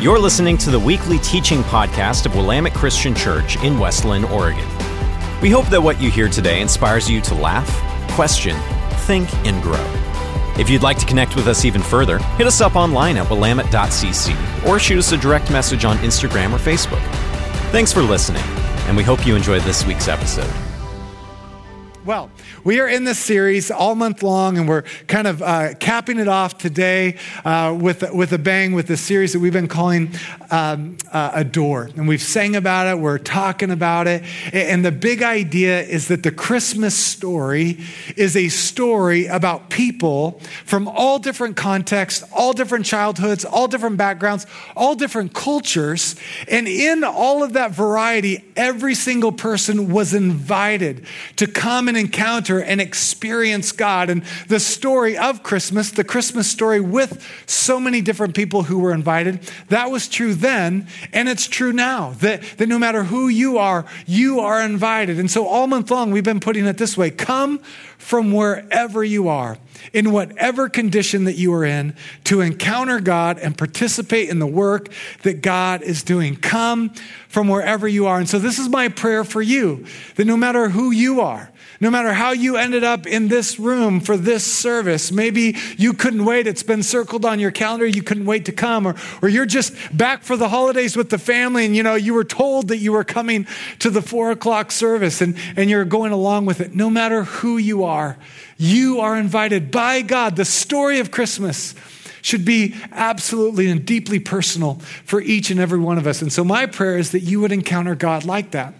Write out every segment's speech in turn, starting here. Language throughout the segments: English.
You're listening to the weekly teaching podcast of Willamette Christian Church in West Linn, Oregon. We hope that what you hear today inspires you to laugh, question, think, and grow. If you'd like to connect with us even further, hit us up online at willamette.cc or shoot us a direct message on Instagram or Facebook. Thanks for listening, and we hope you enjoyed this week's episode. Well, we are in this series all month long, and we're kind of uh, capping it off today uh, with, with a bang with the series that we've been calling um, uh, Adore. And we've sang about it, we're talking about it. And the big idea is that the Christmas story is a story about people from all different contexts, all different childhoods, all different backgrounds, all different cultures. And in all of that variety, every single person was invited to come and encounter and experience God. And the story of Christmas, the Christmas story with so many different people who were invited, that was true then, and it's true now. That, that no matter who you are, you are invited. And so all month long, we've been putting it this way come from wherever you are, in whatever condition that you are in, to encounter God and participate in the work that God is doing. Come from wherever you are. And so this is my prayer for you that no matter who you are, no matter how you ended up in this room for this service, maybe you couldn't wait. It's been circled on your calendar. You couldn't wait to come. Or, or you're just back for the holidays with the family and, you know, you were told that you were coming to the four o'clock service and, and you're going along with it. No matter who you are, you are invited by God. The story of Christmas should be absolutely and deeply personal for each and every one of us. And so my prayer is that you would encounter God like that.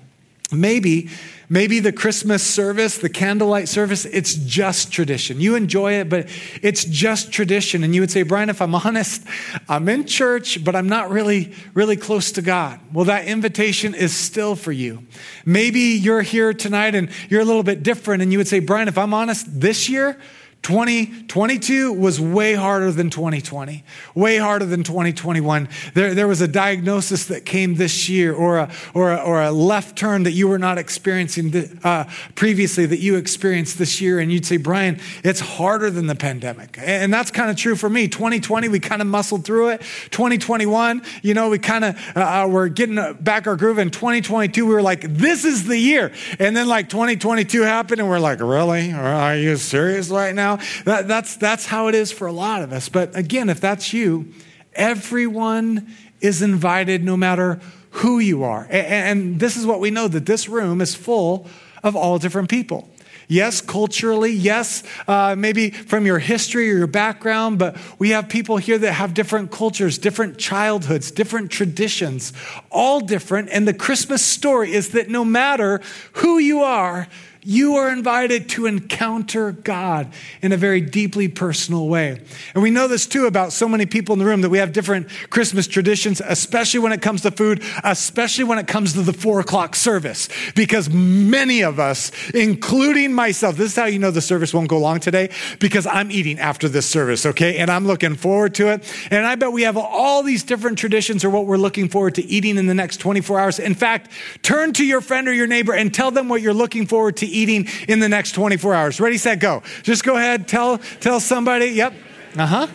Maybe Maybe the Christmas service, the candlelight service, it's just tradition. You enjoy it, but it's just tradition. And you would say, Brian, if I'm honest, I'm in church, but I'm not really, really close to God. Well, that invitation is still for you. Maybe you're here tonight and you're a little bit different, and you would say, Brian, if I'm honest, this year, 2022 was way harder than 2020, way harder than 2021. There, there was a diagnosis that came this year, or a, or, a, or a left turn that you were not experiencing uh, previously that you experienced this year. And you'd say, Brian, it's harder than the pandemic. And that's kind of true for me. 2020, we kind of muscled through it. 2021, you know, we kind of uh, uh, were getting back our groove. In 2022, we were like, this is the year. And then like 2022 happened, and we're like, really? Are you serious right now? Now. That, that's, that's how it is for a lot of us. But again, if that's you, everyone is invited no matter who you are. And, and this is what we know that this room is full of all different people. Yes, culturally, yes, uh, maybe from your history or your background, but we have people here that have different cultures, different childhoods, different traditions, all different. And the Christmas story is that no matter who you are, you are invited to encounter God in a very deeply personal way. And we know this too about so many people in the room that we have different Christmas traditions, especially when it comes to food, especially when it comes to the four o'clock service. Because many of us, including myself, this is how you know the service won't go long today, because I'm eating after this service, okay? And I'm looking forward to it. And I bet we have all these different traditions or what we're looking forward to eating in the next 24 hours. In fact, turn to your friend or your neighbor and tell them what you're looking forward to eating in the next 24 hours. Ready, set, go. Just go ahead, tell, tell somebody. Yep. Uh huh.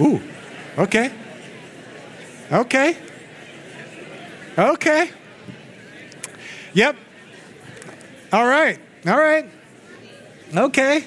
Ooh. Okay. Okay. Okay. Yep. All right. All right. Okay.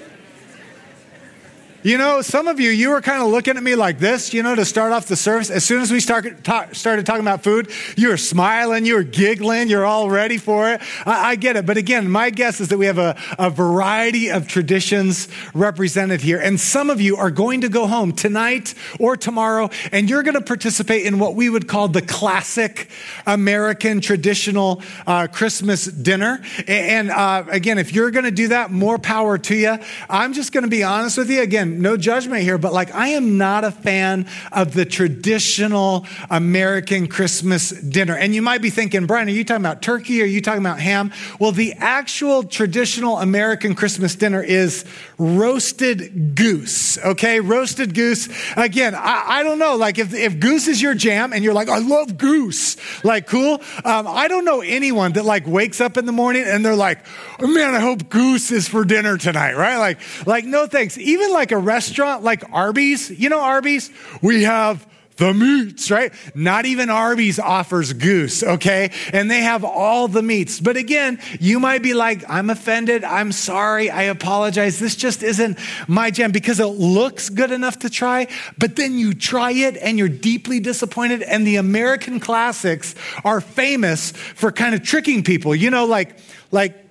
You know, some of you, you were kind of looking at me like this, you know, to start off the service. As soon as we started, talk, started talking about food, you were smiling, you were giggling, you're all ready for it. I, I get it. But again, my guess is that we have a, a variety of traditions represented here. And some of you are going to go home tonight or tomorrow, and you're going to participate in what we would call the classic American traditional uh, Christmas dinner. And uh, again, if you're going to do that, more power to you. I'm just going to be honest with you. Again, no judgment here, but like I am not a fan of the traditional American Christmas dinner. And you might be thinking, Brian, are you talking about turkey? Are you talking about ham? Well, the actual traditional American Christmas dinner is roasted goose, okay? Roasted goose. Again, I, I don't know, like if, if goose is your jam and you're like, I love goose, like cool. Um, I don't know anyone that like wakes up in the morning and they're like, oh, man, I hope goose is for dinner tonight, right? Like, like no thanks. Even like a restaurant like Arby's, you know Arby's? We have the meats, right? Not even Arby's offers goose, okay? And they have all the meats. But again, you might be like, I'm offended. I'm sorry. I apologize. This just isn't my jam because it looks good enough to try. But then you try it and you're deeply disappointed. And the American classics are famous for kind of tricking people, you know, like, like,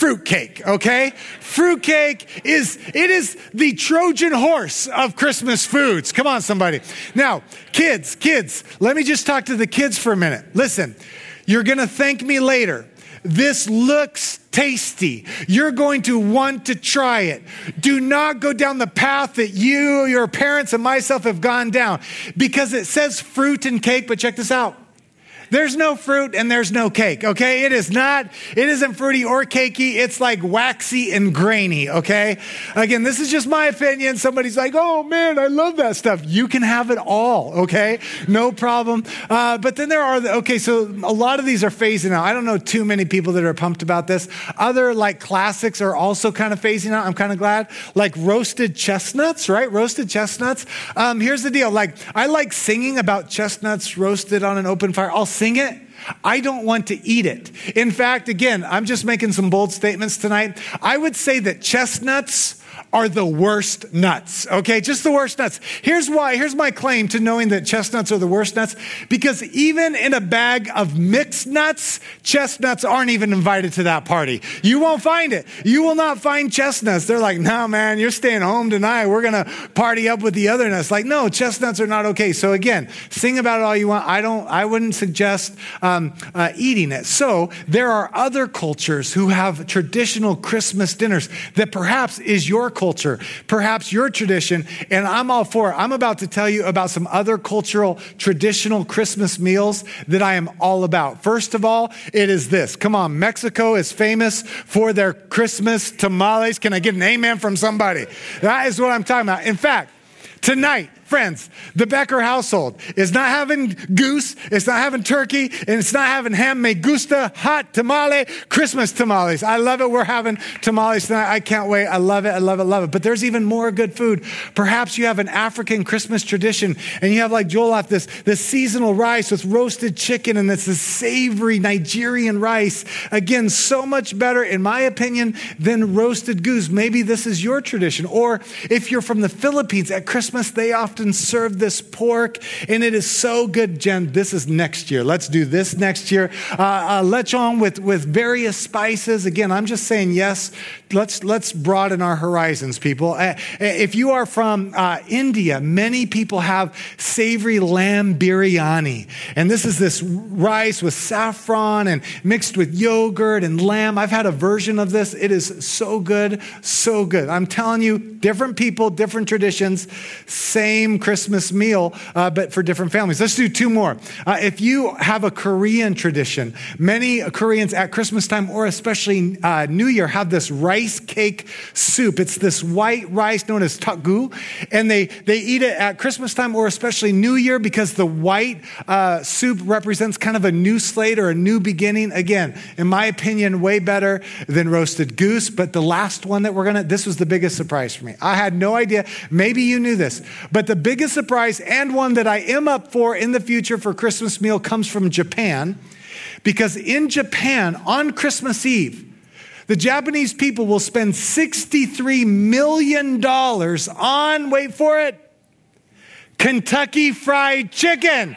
fruitcake, okay? Fruitcake is, it is the Trojan horse of Christmas foods. Come on, somebody. Now, kids, kids, let me just talk to the kids for a minute. Listen, you're gonna thank me later. This looks tasty. You're going to want to try it. Do not go down the path that you, your parents, and myself have gone down because it says fruit and cake, but check this out. There's no fruit and there's no cake, okay? It is not, it isn't fruity or cakey. It's like waxy and grainy, okay? Again, this is just my opinion. Somebody's like, oh man, I love that stuff. You can have it all, okay? No problem. Uh, but then there are, the, okay, so a lot of these are phasing out. I don't know too many people that are pumped about this. Other like classics are also kind of phasing out. I'm kind of glad. Like roasted chestnuts, right? Roasted chestnuts. Um, here's the deal. Like, I like singing about chestnuts roasted on an open fire. I'll sing it. I don't want to eat it. In fact, again, I'm just making some bold statements tonight. I would say that chestnuts are the worst nuts, okay? Just the worst nuts. Here's why. Here's my claim to knowing that chestnuts are the worst nuts. Because even in a bag of mixed nuts, chestnuts aren't even invited to that party. You won't find it. You will not find chestnuts. They're like, no, man, you're staying home tonight. We're to party up with the other nuts. Like, no, chestnuts are not okay. So again, sing about it all you want. I don't, I wouldn't suggest um, uh, eating it. So there are other cultures who have traditional Christmas dinners that perhaps is your culture, perhaps your tradition, and I'm all for it. I'm about to tell you about some other cultural traditional Christmas meals that I am all about. First of all, it is this. Come on, Mexico is famous for their Christmas tamales. Can I get an amen from somebody? That is what I'm talking about. In fact, tonight, Friends, the Becker household is not having goose, it's not having turkey, and it's not having ham. Me gusta hot tamale, Christmas tamales. I love it. We're having tamales tonight. I can't wait. I love it. I love it. Love it. But there's even more good food. Perhaps you have an African Christmas tradition and you have like jollof, this seasonal rice with roasted chicken and it's a savory Nigerian rice. Again, so much better, in my opinion, than roasted goose. Maybe this is your tradition. Or if you're from the Philippines, at Christmas, they often often serve this pork, and it is so good. Jen, this is next year. Let's do this next year. Uh, uh, lechon with, with various spices. Again, I'm just saying yes. Let's, let's broaden our horizons, people. Uh, if you are from uh, India, many people have savory lamb biryani. And this is this rice with saffron and mixed with yogurt and lamb. I've had a version of this. It is so good, so good. I'm telling you, different people, different traditions, same same Christmas meal, uh, but for different families. Let's do two more. Uh, if you have a Korean tradition, many Koreans at Christmas time or especially uh, New Year have this rice cake soup. It's this white rice known as tteokguk, and they, they eat it at Christmas time or especially New Year because the white uh, soup represents kind of a new slate or a new beginning. Again, in my opinion, way better than roasted goose. But the last one that we're gonna, this was the biggest surprise for me. I had no idea. Maybe you knew this, but the biggest surprise and one that I am up for in the future for Christmas meal comes from Japan. Because in Japan, on Christmas Eve, the Japanese people will spend $63 million on, wait for it, Kentucky Fried Chicken.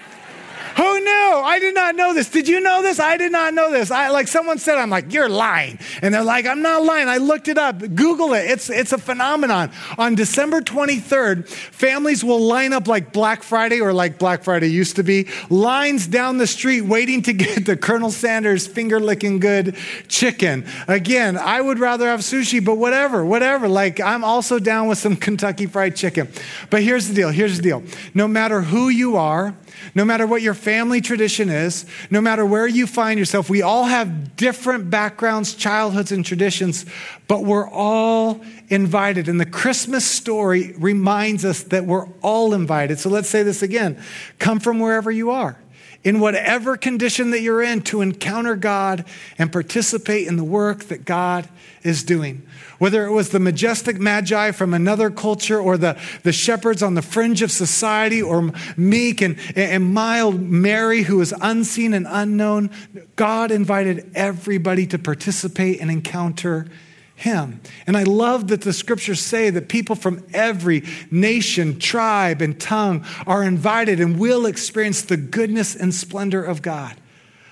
Who knew? I did not know this. Did you know this? I did not know this. I like someone said, I'm like, you're lying. And they're like, I'm not lying. I looked it up. Google it. It's it's a phenomenon. On December 23rd, families will line up like Black Friday or like Black Friday used to be, lines down the street waiting to get the Colonel Sanders finger licking good chicken. Again, I would rather have sushi, but whatever, whatever. Like I'm also down with some Kentucky fried chicken. But here's the deal. Here's the deal. No matter who you are, no matter what your family tradition is, no matter where you find yourself, we all have different backgrounds, childhoods, and traditions, but we're all invited. And the Christmas story reminds us that we're all invited. So let's say this again come from wherever you are. In whatever condition that you're in to encounter God and participate in the work that God is doing. Whether it was the majestic magi from another culture or the, the shepherds on the fringe of society or meek and, and mild Mary who was unseen and unknown, God invited everybody to participate and encounter him. And I love that the scriptures say that people from every nation, tribe, and tongue are invited and will experience the goodness and splendor of God.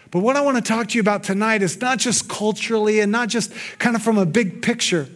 But what I want to talk to you about tonight is not just culturally and not just kind of from a big picture,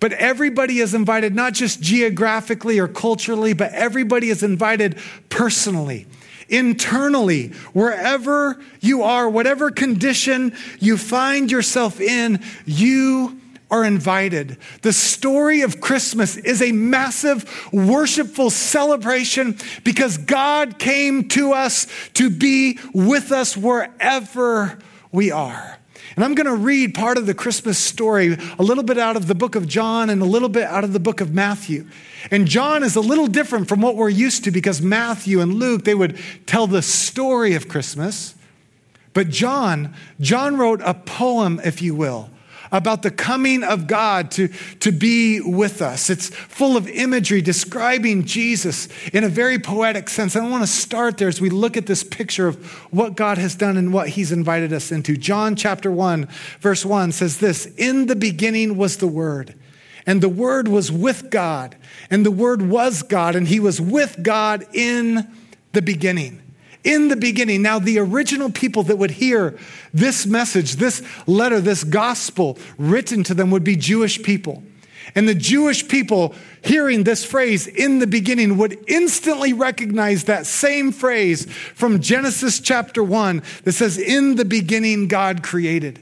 but everybody is invited, not just geographically or culturally, but everybody is invited personally internally, wherever you are, whatever condition you find yourself in, you are invited. The story of Christmas is a massive worshipful celebration because God came to us to be with us wherever we are. And I'm going to read part of the Christmas story, a little bit out of the book of John and a little bit out of the book of Matthew. And John is a little different from what we're used to because Matthew and Luke, they would tell the story of Christmas. But John, John wrote a poem, if you will, about the coming of God to, to be with us. It's full of imagery describing Jesus in a very poetic sense. I want to start there as we look at this picture of what God has done and what he's invited us into. John chapter 1, verse 1 says this In the beginning was the Word, and the Word was with God, and the Word was God, and he was with God in the beginning in the beginning. Now, the original people that would hear this message, this letter, this gospel written to them would be Jewish people. And the Jewish people hearing this phrase in the beginning would instantly recognize that same phrase from Genesis chapter 1 that says, In the beginning, God created.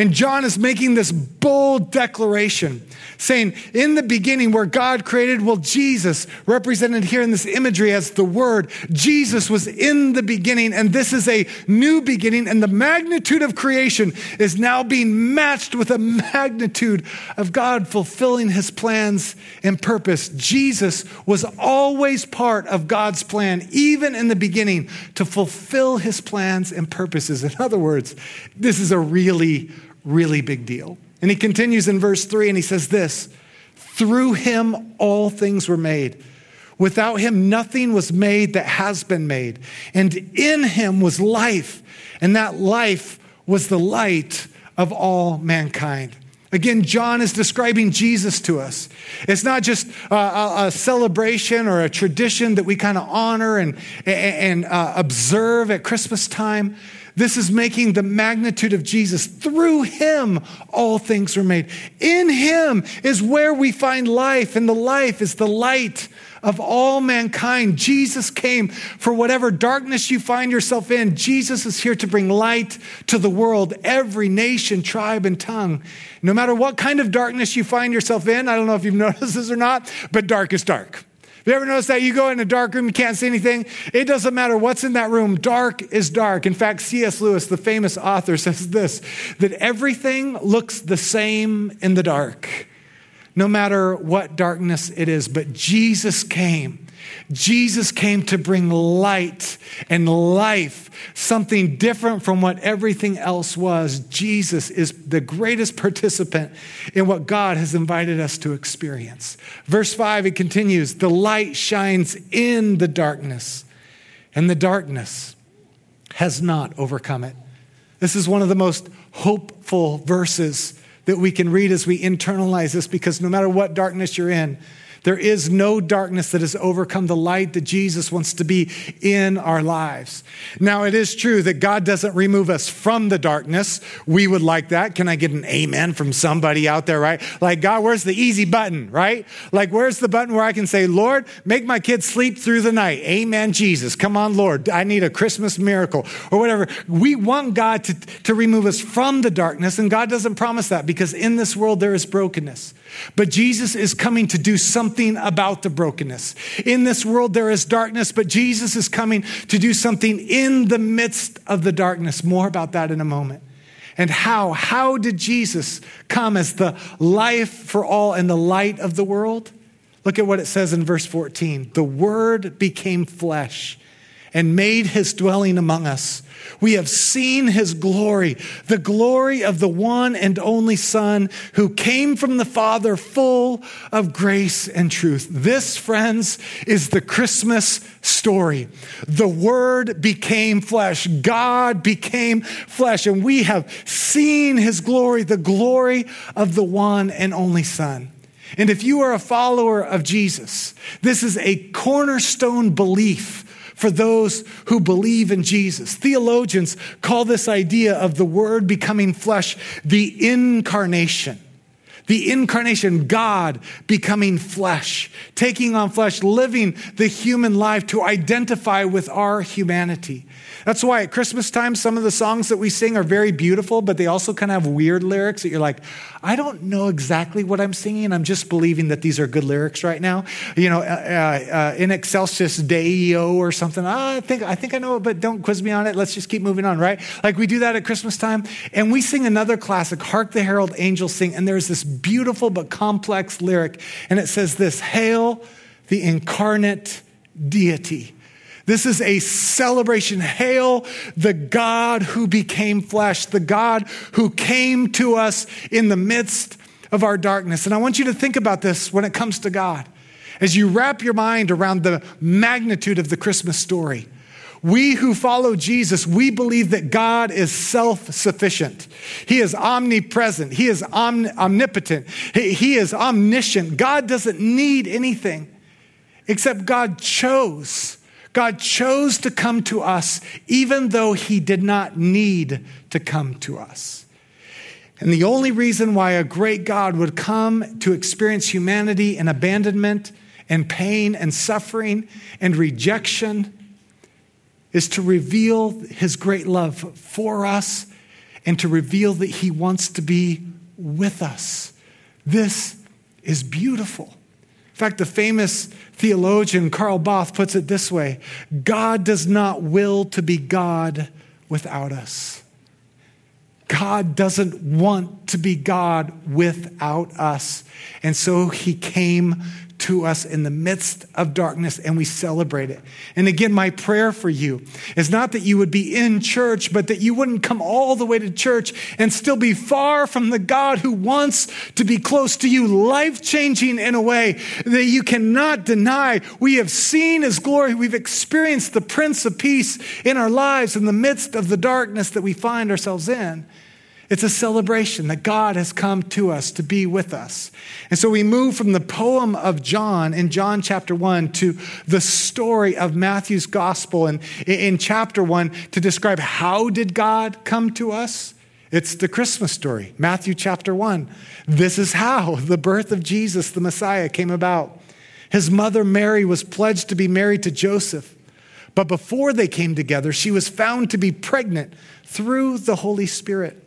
And John is making this bold declaration saying, In the beginning, where God created, well, Jesus, represented here in this imagery as the Word, Jesus was in the beginning, and this is a new beginning, and the magnitude of creation is now being matched with a magnitude of God fulfilling His plans and purpose. Jesus was always part of God's plan, even in the beginning, to fulfill His plans and purposes. In other words, this is a really really big deal. And he continues in verse 3 and he says this Through him all things were made. Without him, nothing was made that has been made. And in him was life, and that life was the light of all mankind. Again, John is describing Jesus to us. It's not just a, a celebration or a tradition that we kind of honor and, and uh, observe at Christmas time. This is making the magnitude of Jesus. Through him, all things were made. In him is where we find life, and the life is the light of all mankind. Jesus came for whatever darkness you find yourself in. Jesus is here to bring light to the world, every nation, tribe, and tongue. No matter what kind of darkness you find yourself in, I don't know if you've noticed this or not, but dark is dark. You ever noticed that? You go in a dark room, you can't see anything. It doesn't matter what's in that room. Dark is dark. In fact, C.S. Lewis, the famous author, says this that everything looks the same in the dark, no matter what darkness it is. But Jesus came Jesus came to bring light and life, something different from what everything else was. Jesus is the greatest participant in what God has invited us to experience. Verse 5, it continues The light shines in the darkness, and the darkness has not overcome it. This is one of the most hopeful verses that we can read as we internalize this because no matter what darkness you're in, there is no darkness that has overcome the light that Jesus wants to be in our lives. Now, it is true that God doesn't remove us from the darkness. We would like that. Can I get an amen from somebody out there, right? Like, God, where's the easy button, right? Like, where's the button where I can say, Lord, make my kids sleep through the night? Amen, Jesus. Come on, Lord. I need a Christmas miracle or whatever. We want God to, to remove us from the darkness, and God doesn't promise that because in this world there is brokenness. But Jesus is coming to do something about the brokenness. In this world, there is darkness, but Jesus is coming to do something in the midst of the darkness. More about that in a moment. And how? How did Jesus come as the life for all and the light of the world? Look at what it says in verse 14. The Word became flesh and made his dwelling among us. We have seen his glory, the glory of the one and only Son who came from the Father, full of grace and truth. This, friends, is the Christmas story. The Word became flesh, God became flesh, and we have seen his glory, the glory of the one and only Son. And if you are a follower of Jesus, this is a cornerstone belief for those who believe in Jesus. Theologians call this idea of the Word becoming flesh the incarnation. The incarnation, God becoming flesh, taking on flesh, living the human life to identify with our humanity. That's why at Christmas time, some of the songs that we sing are very beautiful, but they also kind of have weird lyrics that you're like, I don't know exactly what I'm singing. I'm just believing that these are good lyrics right now. You know, uh, uh, uh in excelsis Deo or something. Oh, I think I think I know it, but don't quiz me on it. Let's just keep moving on, right? Like we do that at Christmas time, and we sing another classic, "Hark the Herald Angels Sing," and there's this beautiful but complex lyric, and it says this: "Hail the incarnate deity." This is a celebration. Hail the God who became flesh, the God who came to us in the midst of our darkness. And I want you to think about this when it comes to God. As you wrap your mind around the magnitude of the Christmas story, we who follow Jesus, we believe that God is self sufficient. He is omnipresent. He is omnipotent. He is omniscient. God doesn't need anything except God chose God chose to come to us even though he did not need to come to us. And the only reason why a great God would come to experience humanity in abandonment and pain and suffering and rejection is to reveal his great love for us and to reveal that he wants to be with us. This is beautiful In fact, the famous theologian Karl Barth puts it this way God does not will to be God without us. God doesn't want to be God without us. And so he came to us in the midst of darkness and we celebrate it. And again, my prayer for you is not that you would be in church, but that you wouldn't come all the way to church and still be far from the God who wants to be close to you, life changing in a way that you cannot deny. We have seen his glory. We've experienced the Prince of Peace in our lives in the midst of the darkness that we find ourselves in. It's a celebration that God has come to us to be with us. And so we move from the poem of John in John chapter 1 to the story of Matthew's gospel and in chapter 1 to describe how did God come to us? It's the Christmas story, Matthew chapter 1. This is how the birth of Jesus, the Messiah, came about. His mother Mary was pledged to be married to Joseph. But before they came together, she was found to be pregnant through the Holy Spirit.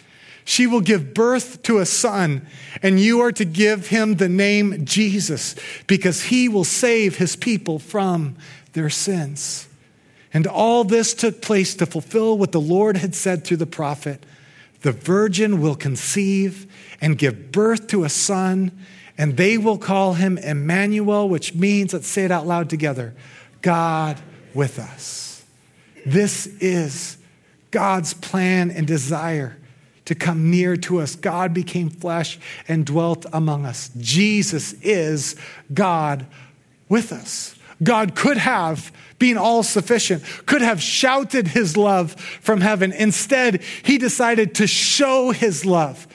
She will give birth to a son, and you are to give him the name Jesus, because he will save his people from their sins. And all this took place to fulfill what the Lord had said through the prophet The virgin will conceive and give birth to a son, and they will call him Emmanuel, which means, let's say it out loud together God with us. This is God's plan and desire to come near to us. God became flesh and dwelt among us. Jesus is God with us. God could have been all sufficient, could have shouted his love from heaven. Instead, he decided to show his love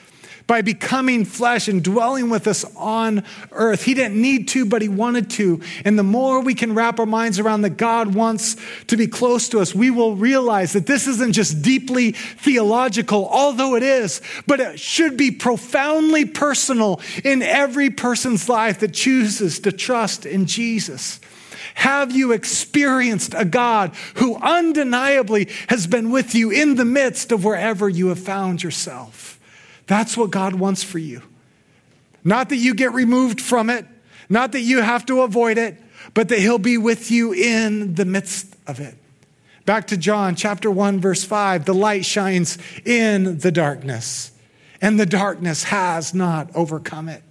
by becoming flesh and dwelling with us on earth. He didn't need to, but he wanted to. And the more we can wrap our minds around that God wants to be close to us, we will realize that this isn't just deeply theological, although it is, but it should be profoundly personal in every person's life that chooses to trust in Jesus. Have you experienced a God who undeniably has been with you in the midst of wherever you have found yourself? That's what God wants for you. Not that you get removed from it, not that you have to avoid it, but that He'll be with you in the midst of it. Back to John chapter 1, verse 5 the light shines in the darkness, and the darkness has not overcome it.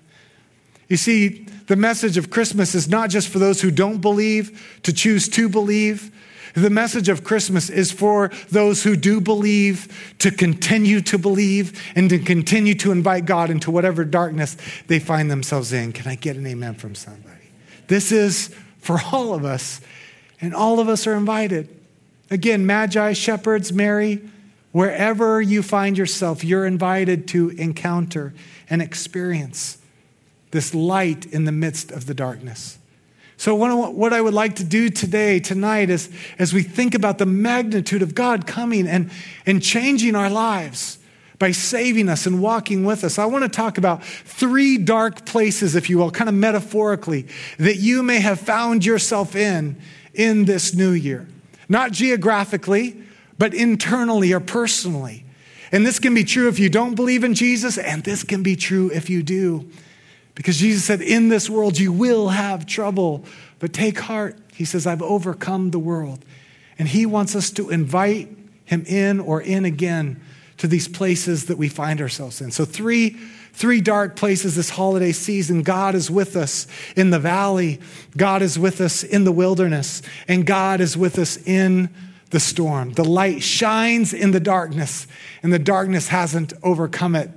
You see, the message of Christmas is not just for those who don't believe to choose to believe. The message of Christmas is for those who do believe to continue to believe and to continue to invite God into whatever darkness they find themselves in. Can I get an amen from somebody? This is for all of us, and all of us are invited. Again, Magi, shepherds, Mary, wherever you find yourself, you're invited to encounter and experience this light in the midst of the darkness. So, what I would like to do today, tonight, is as we think about the magnitude of God coming and, and changing our lives by saving us and walking with us, I want to talk about three dark places, if you will, kind of metaphorically, that you may have found yourself in in this new year. Not geographically, but internally or personally. And this can be true if you don't believe in Jesus, and this can be true if you do. Because Jesus said, In this world you will have trouble, but take heart. He says, I've overcome the world. And He wants us to invite Him in or in again to these places that we find ourselves in. So, three, three dark places this holiday season. God is with us in the valley, God is with us in the wilderness, and God is with us in the storm. The light shines in the darkness, and the darkness hasn't overcome it.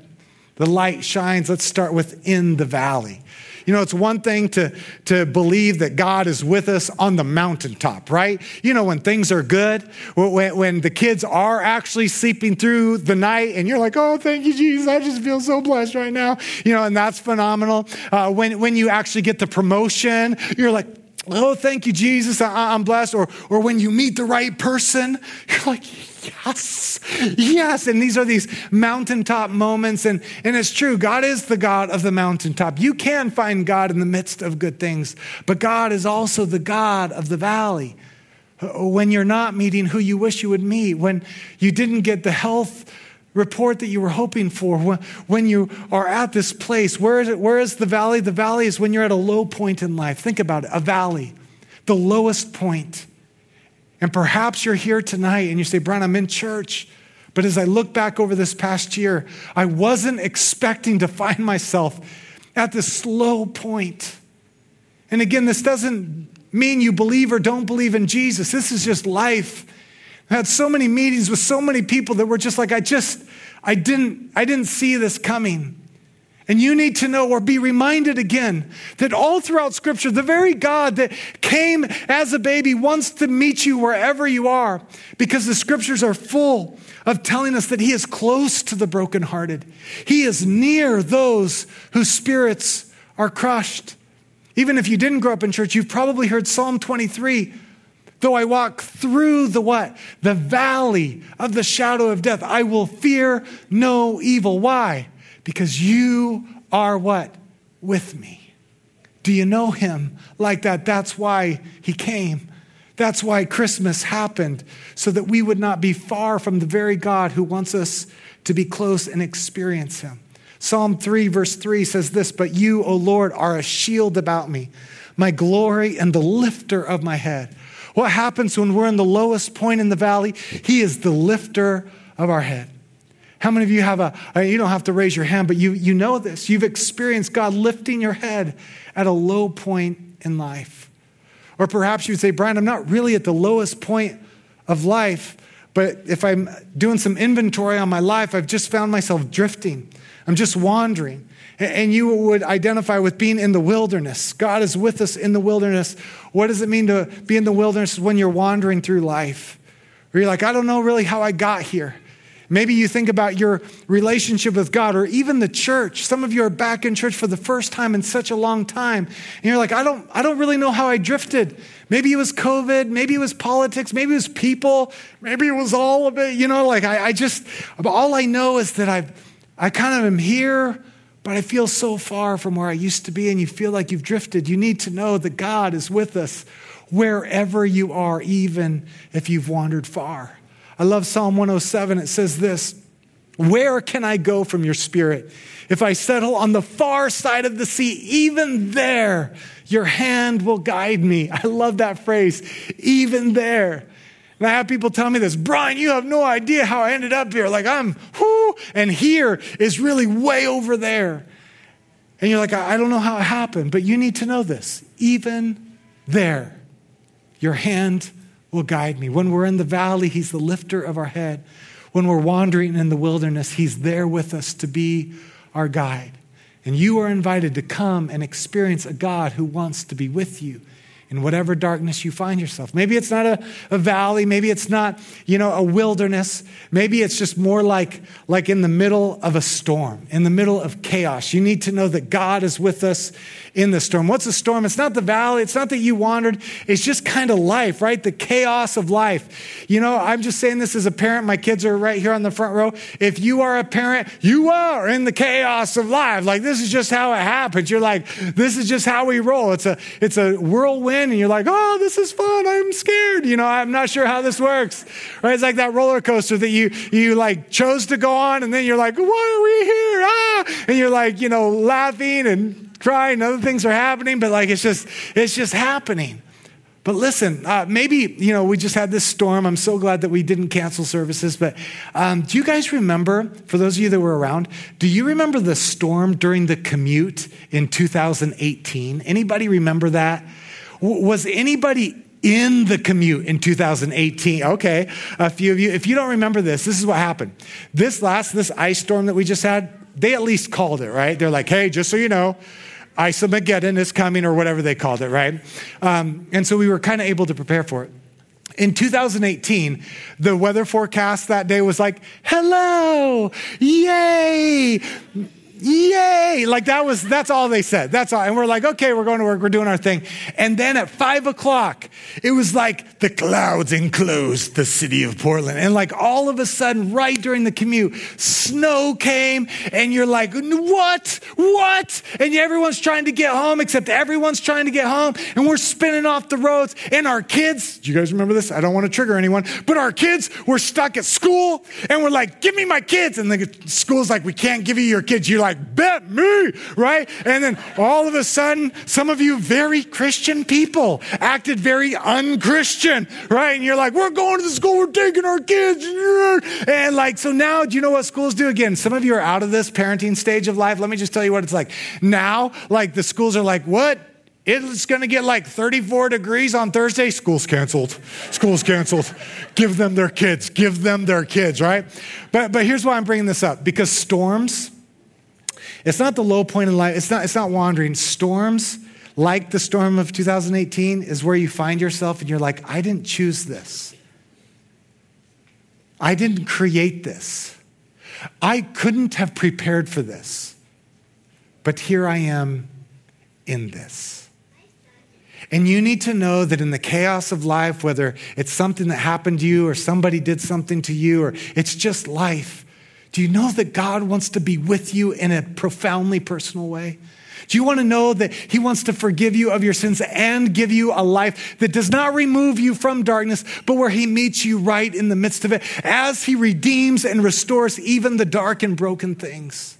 The light shines, let's start with in the valley. You know, it's one thing to, to believe that God is with us on the mountaintop, right? You know, when things are good, when, when the kids are actually sleeping through the night, and you're like, oh, thank you, Jesus. I just feel so blessed right now. You know, and that's phenomenal. Uh, when, when you actually get the promotion, you're like, oh, thank you, Jesus. I, I'm blessed. Or, or when you meet the right person, you're like, yes, yes. And these are these mountaintop moments. And, and it's true, God is the God of the mountaintop. You can find God in the midst of good things, but God is also the God of the valley. When you're not meeting who you wish you would meet, when you didn't get the health report that you were hoping for, when, you are at this place, where is, it, where is the valley? The valley is when you're at a low point in life. Think about it a valley, the lowest point. And perhaps you're here tonight and you say, Brian, I'm in church. But as I look back over this past year, I wasn't expecting to find myself at this low point. And again, this doesn't mean you believe or don't believe in Jesus. This is just life. I had so many meetings with so many people that were just like, I just, I didn't, I didn't see this coming. And you need to know or be reminded again that all throughout Scripture, the very God that came as a baby wants to meet you wherever you are because the Scriptures are full of telling us that He is close to the brokenhearted. He is near those whose spirits are crushed. Even if you didn't grow up in church, you've probably heard Psalm 23. Though I walk through the what? The valley of the shadow of death, I will fear no evil. Why? because you are what? With me. Do you know him like that? That's why he came. That's why Christmas happened, so that we would not be far from the very God who wants us to be close and experience him. Psalm 3, verse 3 says this But you, O Lord, are a shield about me, my glory and the lifter of my head. What happens when we're in the lowest point in the valley? He is the lifter of our head. How many of you have a, uh, you don't have to raise your hand, but you, you know this. You've experienced God lifting your head at a low point in life. Or perhaps you'd say, Brian, I'm not really at the lowest point of life, but if I'm doing some inventory on my life, I've just found myself drifting. I'm just wandering. And you would identify with being in the wilderness. God is with us in the wilderness. What does it mean to be in the wilderness when you're wandering through life? Where you're like, I don't know really how I got here. Maybe you think about your relationship with God or even the church. Some of you are back in church for the first time in such a long time. And you're like, I don't, I don't really know how I drifted. Maybe it was COVID. Maybe it was politics. Maybe it was people. Maybe it was all of it. You know, like I, I just, all I know is that I've, I kind of am here, but I feel so far from where I used to be. And you feel like you've drifted. You need to know that God is with us wherever you are, even if you've wandered far. I love Psalm 107. It says this Where can I go from your spirit? If I settle on the far side of the sea, even there, your hand will guide me. I love that phrase, even there. And I have people tell me this, Brian, you have no idea how I ended up here. Like I'm, whoo, and here is really way over there. And you're like, I don't know how it happened, but you need to know this. Even there, your hand will guide me. When we're in the valley, He's the lifter of our head. When we're wandering in the wilderness, He's there with us to be our guide. And you are invited to come and experience a God who wants to be with you in whatever darkness you find yourself. Maybe it's not a, a valley, maybe it's not, you know, a wilderness. Maybe it's just more like, like in the middle of a storm, in the middle of chaos. You need to know that God is with us in the storm. What's a storm? It's not the valley, it's not that you wandered, it's just kind of life, right? The chaos of life. You know, I'm just saying this as a parent. My kids are right here on the front row. If you are a parent, you are in the chaos of life. Like this is just how it happens. You're like, this is just how we roll. It's a it's a whirlwind in and you're like, oh, this is fun. I'm scared. You know, I'm not sure how this works. Right? It's like that roller coaster that you, you like chose to go on and then you're like, why are we here? Ah! And you're like, you know, laughing and crying. Other things are happening, but like it's just, it's just happening. But listen, uh, maybe, you know, we just had this storm. I'm so glad that we didn't cancel services. But um, do you guys remember, for those of you that were around, do you remember the storm during the commute in 2018? Anybody remember that? Was anybody in the commute in 2018. Okay, a few of you. If you don't remember this, this is what happened. This last, this ice storm that we just had, they at least called it, right? They're like, hey, just so you know, Isomageddon is coming, or whatever they called it, right? Um, and so we were kind of able to prepare for it. In 2018, the weather forecast that day was like, hello, yay, yay! Like that was that's all they said. That's all. And we're like okay we're going to work we're doing our thing. And then at five o'clock it was like the clouds enclosed the city of portland. And like all of a sudden right during the commute snow came and you're like what? What? And everyone's trying to get home except everyone's trying to get home and we're spinning off the roads and our kids do you guys remember this? I don't want to trigger anyone but our kids were stuck at school and we're like give me my kids. And the school's like we can't give you your kids. You're like like, bet me, right? And then all of a sudden, some of you very Christian people acted very unchristian, right? And you're like, we're going to the school, we're taking our kids. And like, so now, do you know what schools do? Again, some of you are out of this parenting stage of life. Let me just tell you what it's like. Now, like the schools are like, what? It's going to get like 34 degrees on Thursday. School's canceled. School's canceled. Give them their kids. Give them their kids, right? But, but here's why I'm bringing this up because storms, it's not the low point in life. It's not, it's not wandering. Storms, like the storm of 2018, is where you find yourself and you're like, I didn't choose this. I didn't create this. I couldn't have prepared for this. But here I am in this. And you need to know that in the chaos of life, whether it's something that happened to you or somebody did something to you or it's just life, do you know that God wants to be with you in a profoundly personal way? Do you want to know that He wants to forgive you of your sins and give you a life that does not remove you from darkness, but where He meets you right in the midst of it as He redeems and restores even the dark and broken things?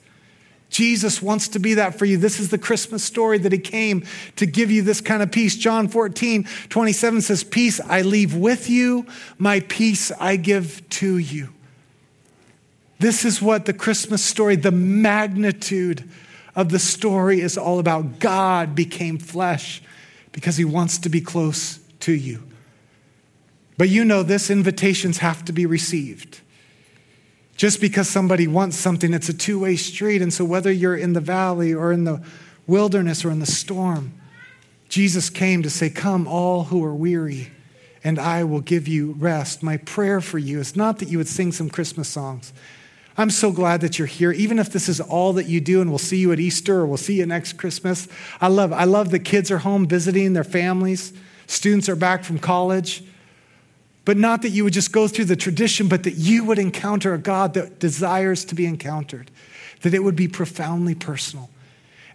Jesus wants to be that for you. This is the Christmas story that He came to give you this kind of peace. John 14, 27 says, Peace I leave with you, my peace I give to you. This is what the Christmas story, the magnitude of the story is all about. God became flesh because he wants to be close to you. But you know this invitations have to be received. Just because somebody wants something, it's a two way street. And so, whether you're in the valley or in the wilderness or in the storm, Jesus came to say, Come, all who are weary, and I will give you rest. My prayer for you is not that you would sing some Christmas songs, I'm so glad that you're here, even if this is all that you do, and we'll see you at Easter or we'll see you next Christmas. I love, I love the kids are home visiting their families, students are back from college. But not that you would just go through the tradition, but that you would encounter a God that desires to be encountered, that it would be profoundly personal.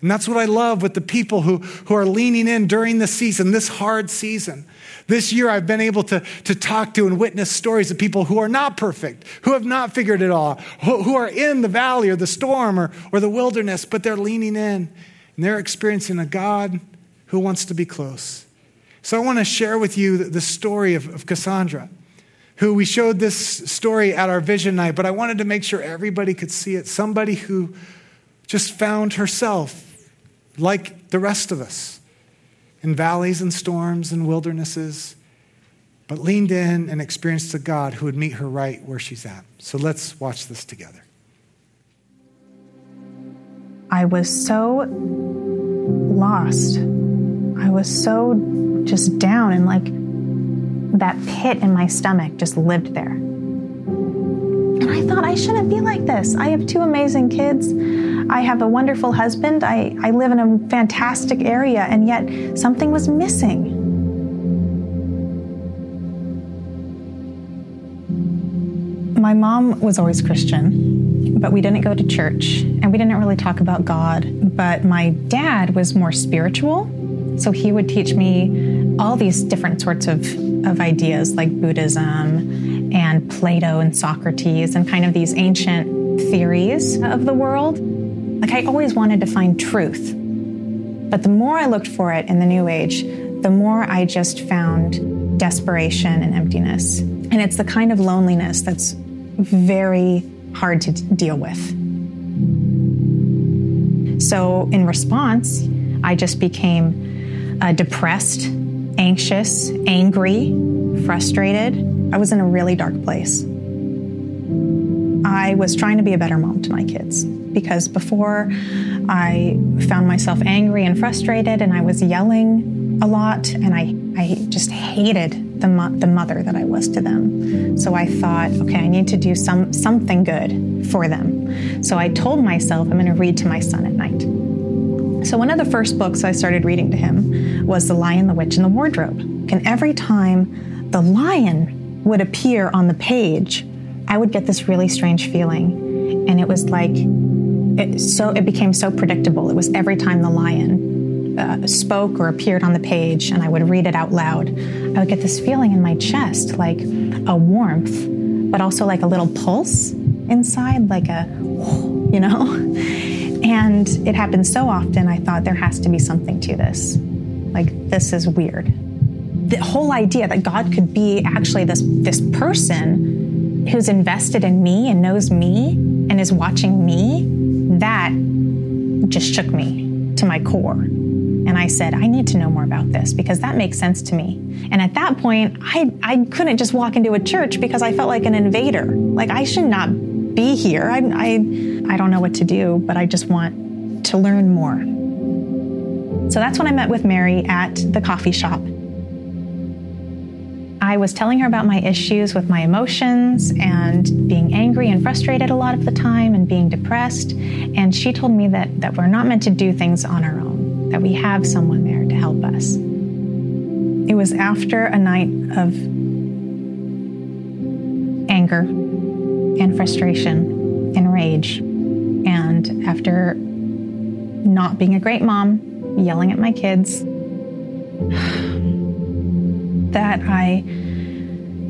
And that's what I love with the people who, who are leaning in during the season, this hard season. This year, I've been able to, to talk to and witness stories of people who are not perfect, who have not figured it all, who, who are in the valley or the storm or, or the wilderness, but they're leaning in and they're experiencing a God who wants to be close. So I want to share with you the, the story of, of Cassandra who we showed this story at our vision night, but I wanted to make sure everybody could see it. Somebody who just found herself like the rest of us in valleys and storms and wildernesses, but leaned in and experienced a God who would meet her right where she's at. So let's watch this together. I was so lost. I was so just down and like that pit in my stomach just lived there. And I thought, I shouldn't be like this. I have two amazing kids. I have a wonderful husband. I, I live in a fantastic area, and yet something was missing. My mom was always Christian, but we didn't go to church and we didn't really talk about God. But my dad was more spiritual, so he would teach me all these different sorts of, of ideas like Buddhism and Plato and Socrates and kind of these ancient theories of the world. Like I always wanted to find truth. But the more I looked for it in the New Age, the more I just found desperation and emptiness. And it's the kind of loneliness that's very hard to deal with. So, in response, I just became uh, depressed, anxious, angry, frustrated. I was in a really dark place. I was trying to be a better mom to my kids because before I found myself angry and frustrated and I was yelling a lot and I, I just hated the, mo- the mother that I was to them. So I thought, okay, I need to do some, something good for them. So I told myself I'm going to read to my son at night. So one of the first books I started reading to him was The Lion, the Witch, and the Wardrobe. And every time the lion would appear on the page, I would get this really strange feeling. And it was like, it, so it became so predictable. It was every time the lion uh, spoke or appeared on the page and I would read it out loud, I would get this feeling in my chest, like a warmth, but also like a little pulse inside, like a, you know? And it happened so often, I thought there has to be something to this. Like, this is weird. The whole idea that God could be actually this, this person who's invested in me and knows me and is watching me, that just shook me to my core. And I said, I need to know more about this because that makes sense to me. And at that point, I, I couldn't just walk into a church because I felt like an invader. Like I should not be here. I, I, I don't know what to do, but I just want to learn more. So that's when I met with Mary at the coffee shop. I was telling her about my issues with my emotions and being angry and frustrated a lot of the time and being depressed. And she told me that, that we're not meant to do things on our own, that we have someone there to help us. It was after a night of anger and frustration and rage. And after not being a great mom, yelling at my kids, that I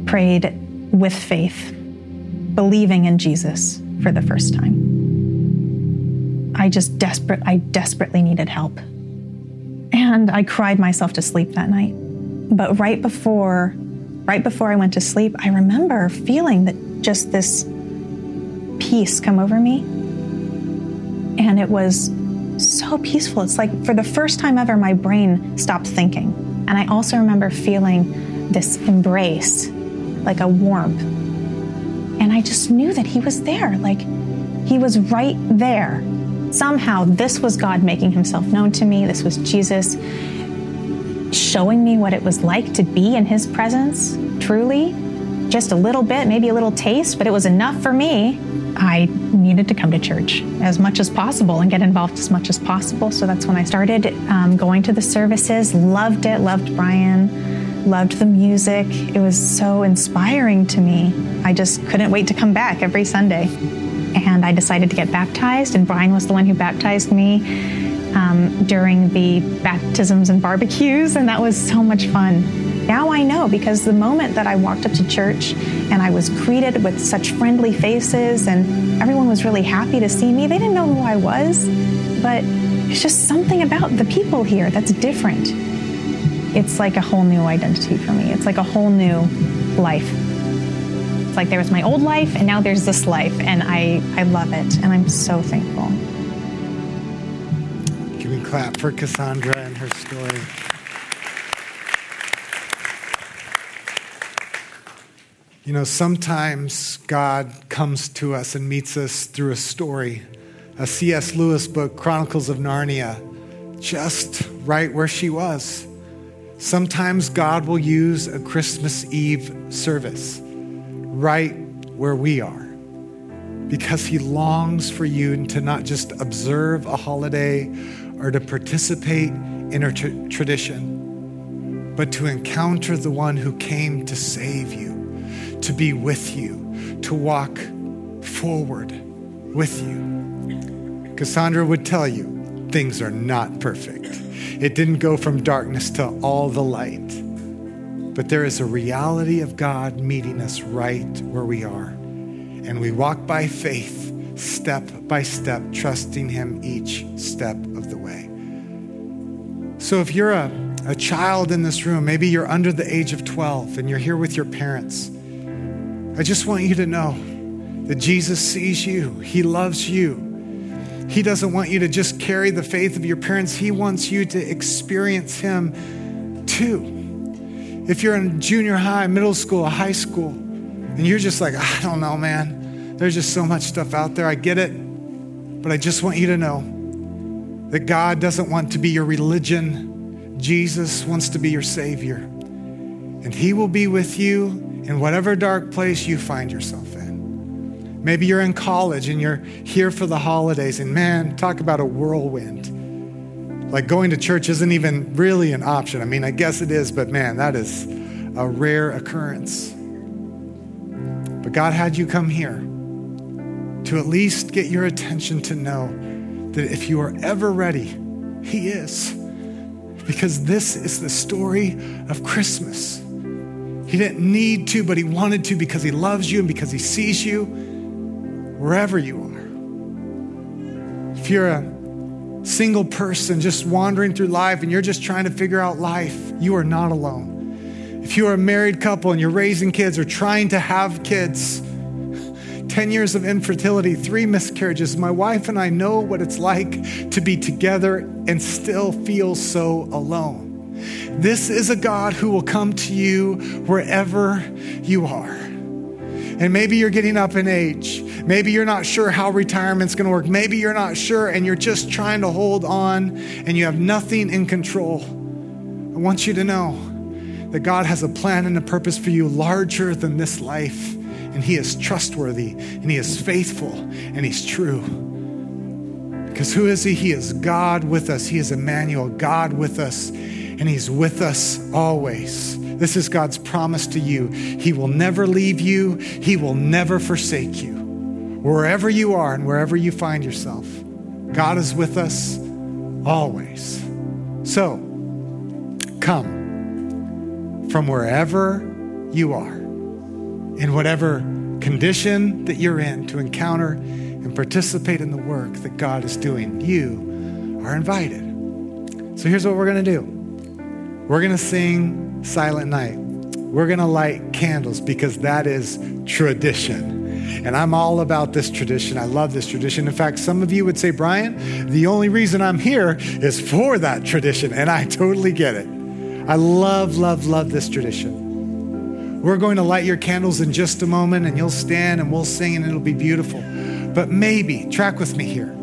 prayed with faith, believing in Jesus for the first time. I just desperate I desperately needed help. And I cried myself to sleep that night. But right before right before I went to sleep, I remember feeling that just this peace come over me. And it was so peaceful. It's like for the first time ever, my brain stopped thinking. And I also remember feeling this embrace, like a warmth. And I just knew that He was there, like He was right there. Somehow, this was God making Himself known to me. This was Jesus showing me what it was like to be in His presence, truly. Just a little bit, maybe a little taste, but it was enough for me. I needed to come to church as much as possible and get involved as much as possible. So that's when I started um, going to the services. Loved it, loved Brian, loved the music. It was so inspiring to me. I just couldn't wait to come back every Sunday. And I decided to get baptized, and Brian was the one who baptized me. um, during the baptisms and barbecues, and that was so much fun. Now I know because the moment that I walked up to church and I was greeted with such friendly faces and everyone was really happy to see me, they didn't know who I was, but it's just something about the people here that's different. It's like a whole new identity for me. It's like a whole new life. It's like there was my old life and now there's this life, and I, I love it, and I'm so thankful. Can we clap for Cassandra and her story? You know, sometimes God comes to us and meets us through a story. A C.S. Lewis book, Chronicles of Narnia, just right where she was. Sometimes God will use a Christmas Eve service right where we are because he longs for you to not just observe a holiday or to participate in a tra- tradition, but to encounter the one who came to save you to be with you, to walk forward with you. Cassandra would tell you things are not perfect. It didn't go from darkness to all the light. But there is a reality of God meeting us right where we are. And we walk by faith, step by step, trusting Him each step of the way. So if you're a, a child in this room, maybe you're under the age of 12 and you're here with your parents I just want you to know that Jesus sees you, He loves you. He doesn't want you to just carry the faith of your parents, He wants you to experience Him too. If you're in junior high, middle school, high school, and you're just like, ah, I don't know, man, there's just so much stuff out there, I get it, but I just want you to know that God doesn't want to be your religion, Jesus wants to be your Savior. And He will be with you in whatever dark place you find yourself in. Maybe you're in college and you're here for the holidays, and man, talk about a whirlwind. Like going to church isn't even really an option. I mean, I guess it is, but man, that is a rare occurrence. But God had you come here to at least get your attention to know that if you are ever ready, He is. Because this is the story of Christmas. He didn't need to, but he wanted to because he loves you and because he sees you wherever you are. If you're a single person just wandering through life and you're just trying to figure out life, you are not alone. If you are a married couple and you're raising kids or trying to have kids, 10 years of infertility, three miscarriages. My wife and I know what it's like to be together and still feel so alone. This is a God who will come to you wherever you are. And maybe you're getting up in age. Maybe you're not sure how retirement's going to work. Maybe you're not sure and you're just trying to hold on and you have nothing in control. I want you to know that God has a plan and a purpose for you larger than this life. And He is trustworthy and He is faithful and He's true. Because who is He? He is God with us. He is Emmanuel, God with us and He's with us always. This is God's promise to you. He will never leave you, He will never forsake you. Wherever you are and wherever you find yourself, God is with us always. So, come from wherever you are, in whatever condition that you're in, to encounter and participate in the work that God is doing. You are invited. So here's what we're going to do. We're going to sing Silent Night. We're going to light candles because that is tradition. And I'm all about this tradition. I love this tradition. In fact, some of you would say, Brian, the only reason I'm here is for that tradition. And I totally get it. I love, love, love this tradition. We're going to light your candles in just a moment, and you'll stand and we'll sing, and it'll be beautiful. But maybe, track with me here,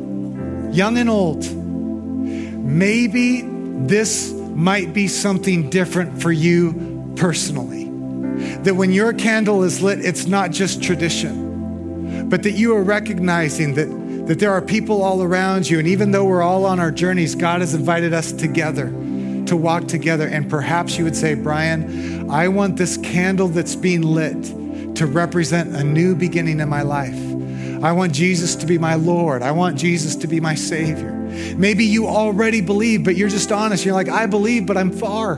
young and old, maybe this might be something different for you personally. That when your candle is lit, it's not just tradition, but that you are recognizing that, that there are people all around you. And even though we're all on our journeys, God has invited us together to walk together. And perhaps you would say, Brian, I want this candle that's being lit to represent a new beginning in my life. I want Jesus to be my Lord. I want Jesus to be my Savior. Maybe you already believe, but you're just honest. You're like, I believe, but I'm far.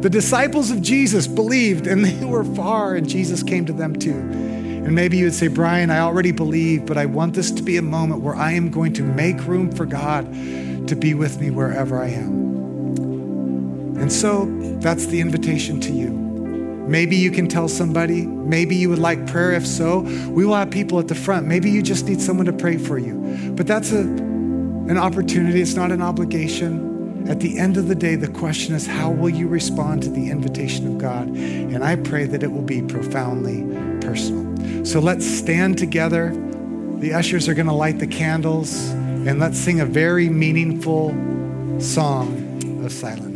The disciples of Jesus believed and they were far, and Jesus came to them too. And maybe you would say, Brian, I already believe, but I want this to be a moment where I am going to make room for God to be with me wherever I am. And so that's the invitation to you. Maybe you can tell somebody. Maybe you would like prayer. If so, we will have people at the front. Maybe you just need someone to pray for you. But that's a, an opportunity, it's not an obligation. At the end of the day, the question is how will you respond to the invitation of God? And I pray that it will be profoundly personal. So let's stand together. The ushers are going to light the candles, and let's sing a very meaningful song of silence.